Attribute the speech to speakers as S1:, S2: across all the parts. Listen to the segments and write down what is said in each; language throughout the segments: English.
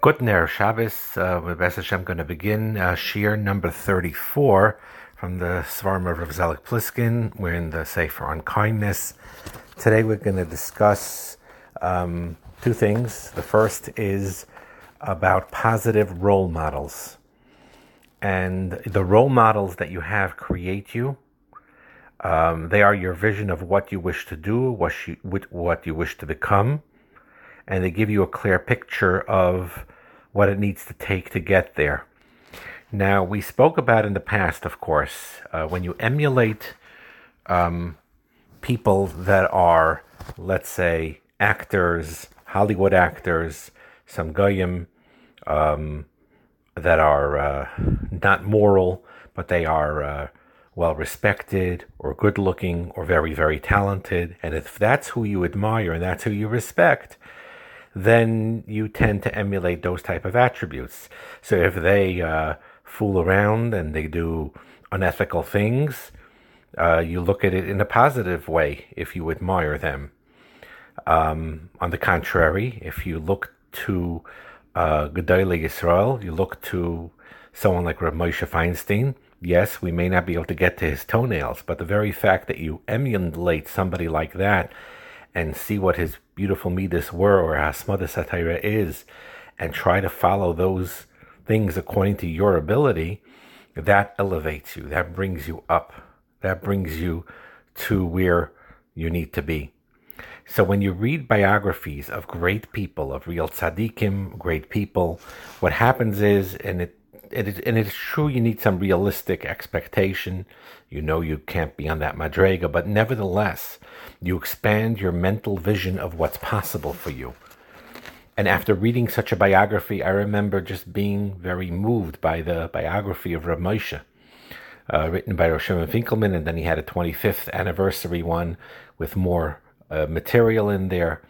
S1: Good Ner Shabbos. Uh, Bess Hashem, going to begin uh, Shiur number 34 from the Sefarim of Rav Zelig Pliskin. We're in the Sefer on Kindness. Today we're going to discuss um, two things. The first is about positive role models. And the role models that you have create you. Um, they are your vision of what you wish to do, what you, what you wish to become and they give you a clear picture of what it needs to take to get there. Now, we spoke about in the past, of course, uh, when you emulate um, people that are, let's say, actors, Hollywood actors, some goyim um, that are uh, not moral, but they are uh, well respected or good looking or very, very talented. And if that's who you admire and that's who you respect, then you tend to emulate those type of attributes. So if they uh, fool around and they do unethical things, uh, you look at it in a positive way if you admire them. Um, on the contrary, if you look to uh, Gedolei Yisrael, you look to someone like Rav Moshe Feinstein, yes, we may not be able to get to his toenails, but the very fact that you emulate somebody like that and see what his beautiful midas were or hasmada satira is, and try to follow those things according to your ability, that elevates you. That brings you up. That brings you to where you need to be. So when you read biographies of great people, of real tzaddikim, great people, what happens is, and it it is, and it's true you need some realistic expectation. You know you can't be on that madrega, but nevertheless, you expand your mental vision of what's possible for you. And after reading such a biography, I remember just being very moved by the biography of Rav Moshe, uh, written by Rosh Finkelman, and then he had a 25th anniversary one with more uh, material in there.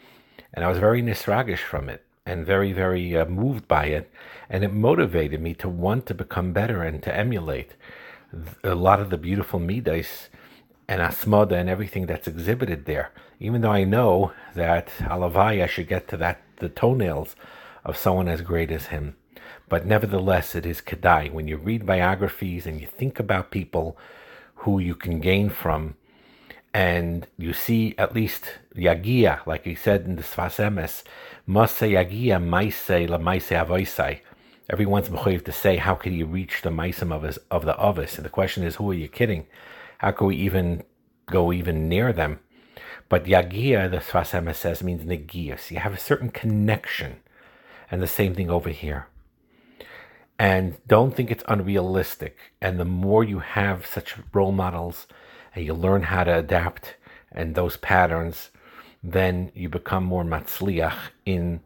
S1: And I was very nisragish from it and very, very uh, moved by it. And it motivated me to want to become better and to emulate a lot of the beautiful midas and hasmada and everything that's exhibited there. Even though I know that alavai, I should get to that the toenails of someone as great as him. But nevertheless, it is kedai. When you read biographies and you think about people who you can gain from, and you see at least yagia, like he said in the Sfas Emes, Mase yagia maise la maise avoisai. Everyone's mechayiv to say, how can you reach the maisim of, his, of the ovis? And the question is, who are you kidding? How can we even go even near them? But yagia, the Sfas Emes says, means negias. You have a certain connection. And the same thing over here. And don't think it's unrealistic. And the more you have such role models and you learn how to adapt and those patterns, then you become more matzliach in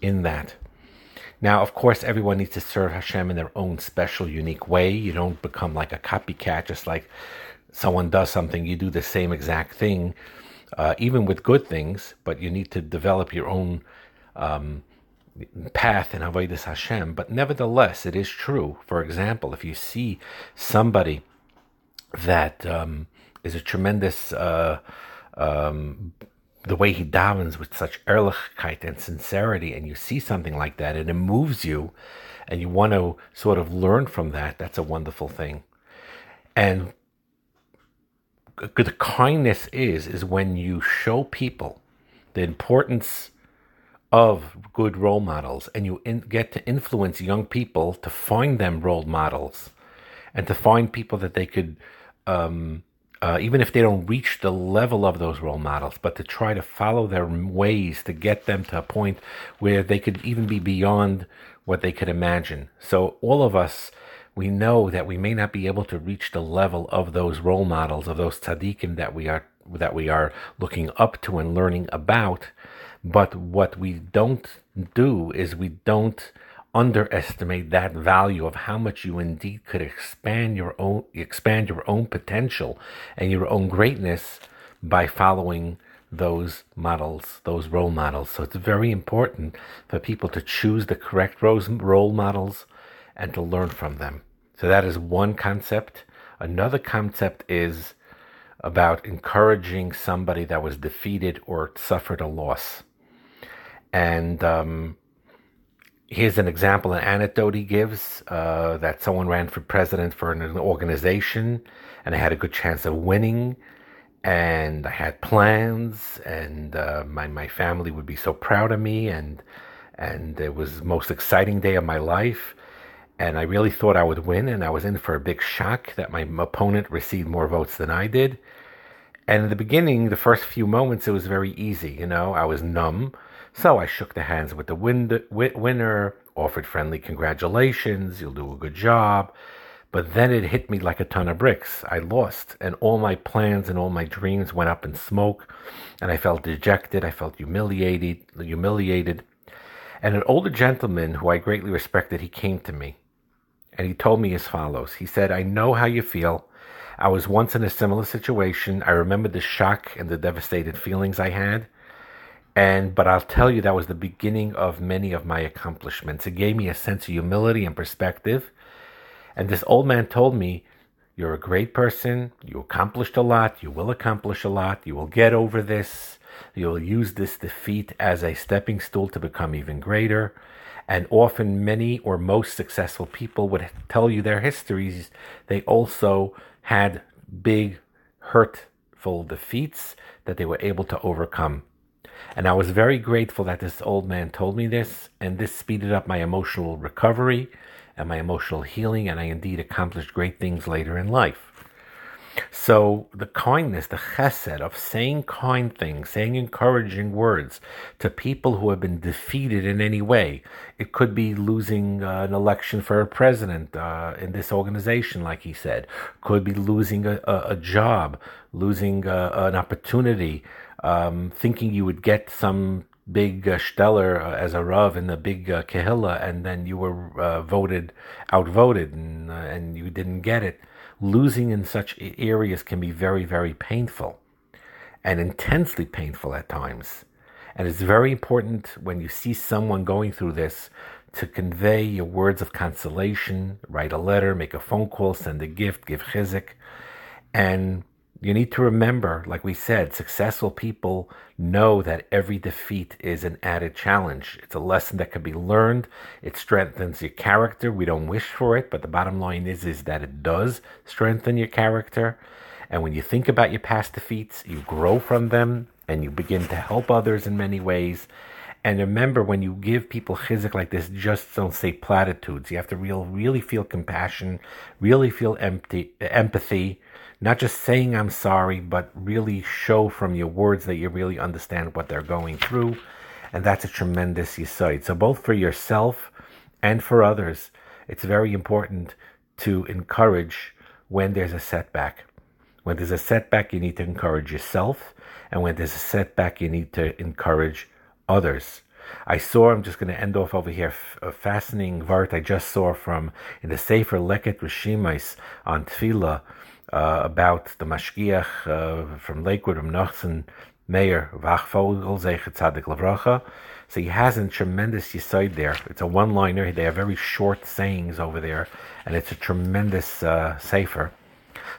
S1: in that. Now, of course, everyone needs to serve Hashem in their own special, unique way. You don't become like a copycat, just like someone does something, you do the same exact thing, uh, even with good things, but you need to develop your own um, path in Avodah Hashem. But nevertheless, it is true. For example, if you see somebody that um, is a tremendous uh, um, the way he davens with such ehrlichkeit and sincerity, and you see something like that, and it moves you, and you want to sort of learn from that, that's a wonderful thing. And the kindness is is when you show people the importance of good role models, and you in, get to influence young people to find them role models, and to find people that they could. Um, uh, even if they don't reach the level of those role models, but to try to follow their ways to get them to a point where they could even be beyond what they could imagine. So, all of us, we know that we may not be able to reach the level of those role models, of those tzaddikim that we are that we are looking up to and learning about. But what we don't do is we don't underestimate that value of how much you indeed could expand your own expand your own potential and your own greatness by following those models, those role models. So it's very important for people to choose the correct role models and to learn from them. So that is one concept. Another concept is about encouraging somebody that was defeated or suffered a loss. And um, here's an example, an anecdote he gives uh, that someone ran for president for an organization, and I had a good chance of winning, and I had plans, and uh, my my family would be so proud of me, and and it was the most exciting day of my life, and I really thought I would win, and I was in for a big shock that my opponent received more votes than I did. And in the beginning, the first few moments, it was very easy. You know, I was numb. So I shook the hands with the win- winner, offered friendly congratulations, you'll do a good job. But then it hit me like a ton of bricks. I lost, and all my plans and all my dreams went up in smoke, and I felt dejected. I felt humiliated, humiliated. And an older gentleman who I greatly respected, he came to me, and he told me as follows. He said, "I know how you feel. I was once in a similar situation. I remember the shock and the devastated feelings I had." And but I'll tell you that was the beginning of many of my accomplishments. It gave me a sense of humility and perspective. And this old man told me, You're a great person, you accomplished a lot, you will accomplish a lot, you will get over this, you'll use this defeat as a stepping stool to become even greater. And often many or most successful people would tell you their histories. They also had big hurtful defeats that they were able to overcome. And I was very grateful that this old man told me this, and this speeded up my emotional recovery and my emotional healing, and I indeed accomplished great things later in life. So, the kindness, the chesed of saying kind things, saying encouraging words to people who have been defeated in any way. It could be losing uh, an election for a president uh, in this organization, like he said. Could be losing a, a, a job, losing uh, an opportunity, um, thinking you would get some big uh, Steller uh, as a Rav in the big uh, and then you were uh, voted, outvoted, and, uh, and you didn't get it. Losing in such areas can be very, very painful and intensely painful at times. And it's very important when you see someone going through this to convey your words of consolation, write a letter, make a phone call, send a gift, give chizik, and you need to remember, like we said, successful people know that every defeat is an added challenge. It's a lesson that can be learned. It strengthens your character. We don't wish for it, but the bottom line is, is that it does strengthen your character. And when you think about your past defeats, you grow from them and you begin to help others in many ways. And remember, when you give people chizik like this, just don't say platitudes. You have to real, really feel compassion, really feel empty, empathy, not just saying I'm sorry, but really show from your words that you really understand what they're going through. And that's a tremendous yisoid. So both for yourself and for others, it's very important to encourage when there's a setback. When there's a setback, you need to encourage yourself. And when there's a setback, you need to encourage others. I saw, I'm just going to end off over here, a fascinating vart I just saw from in the Sefer Leket Rishimais on Tefillah uh, about the Mashgiach uh, from Lakewood, from Nachsen Meir Wachtfogel, Zecher Tzadik Livracha. So he has a tremendous yisoid there. It's a one-liner. They have very short sayings over there, and it's a tremendous uh, sefer.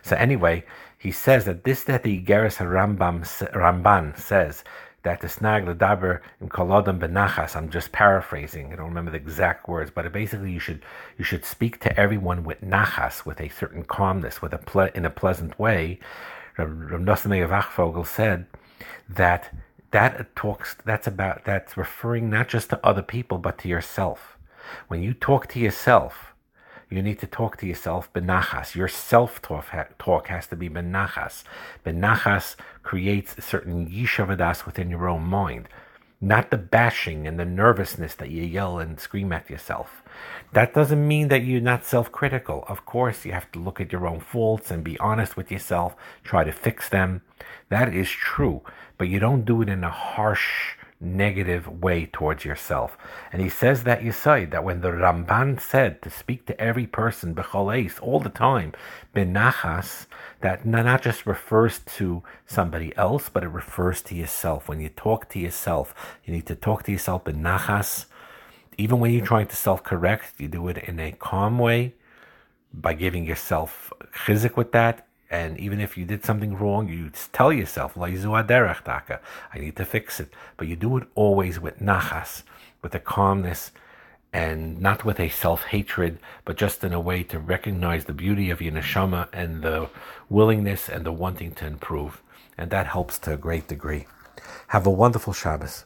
S1: So anyway, he says that this that the Igeris Rambam Ramban says that the snag the ledaber in kolodam benachas. I'm just paraphrasing. I don't remember the exact words, but basically you should you should speak to everyone with nachas, with a certain calmness, with a ple- in a pleasant way. Rav Nosson Wachtfogel said that that talks that's about that's referring not just to other people but to yourself. When you talk to yourself, you need to talk to yourself benachas. Your self talk has to be benachas. Benachas creates a certain yishavadas within your own mind, not the bashing and the nervousness that you yell and scream at yourself. That doesn't mean that you're not self critical. Of course, you have to look at your own faults and be honest with yourself, try to fix them. That is true, but you don't do it in a harsh, negative way towards yourself. And he says that you say that when the Ramban said to speak to every person b'choleis all the time, benachas, that not just refers to somebody else, but it refers to yourself. When you talk to yourself, you need to talk to yourself benachas. Even when you're trying to self-correct, you do it in a calm way by giving yourself chizik with that and even if you did something wrong, you tell yourself, I need to fix it. But you do it always with nachas, with a calmness and not with a self-hatred, but just in a way to recognize the beauty of your neshama and the willingness and the wanting to improve. And that helps to a great degree. Have a wonderful Shabbos.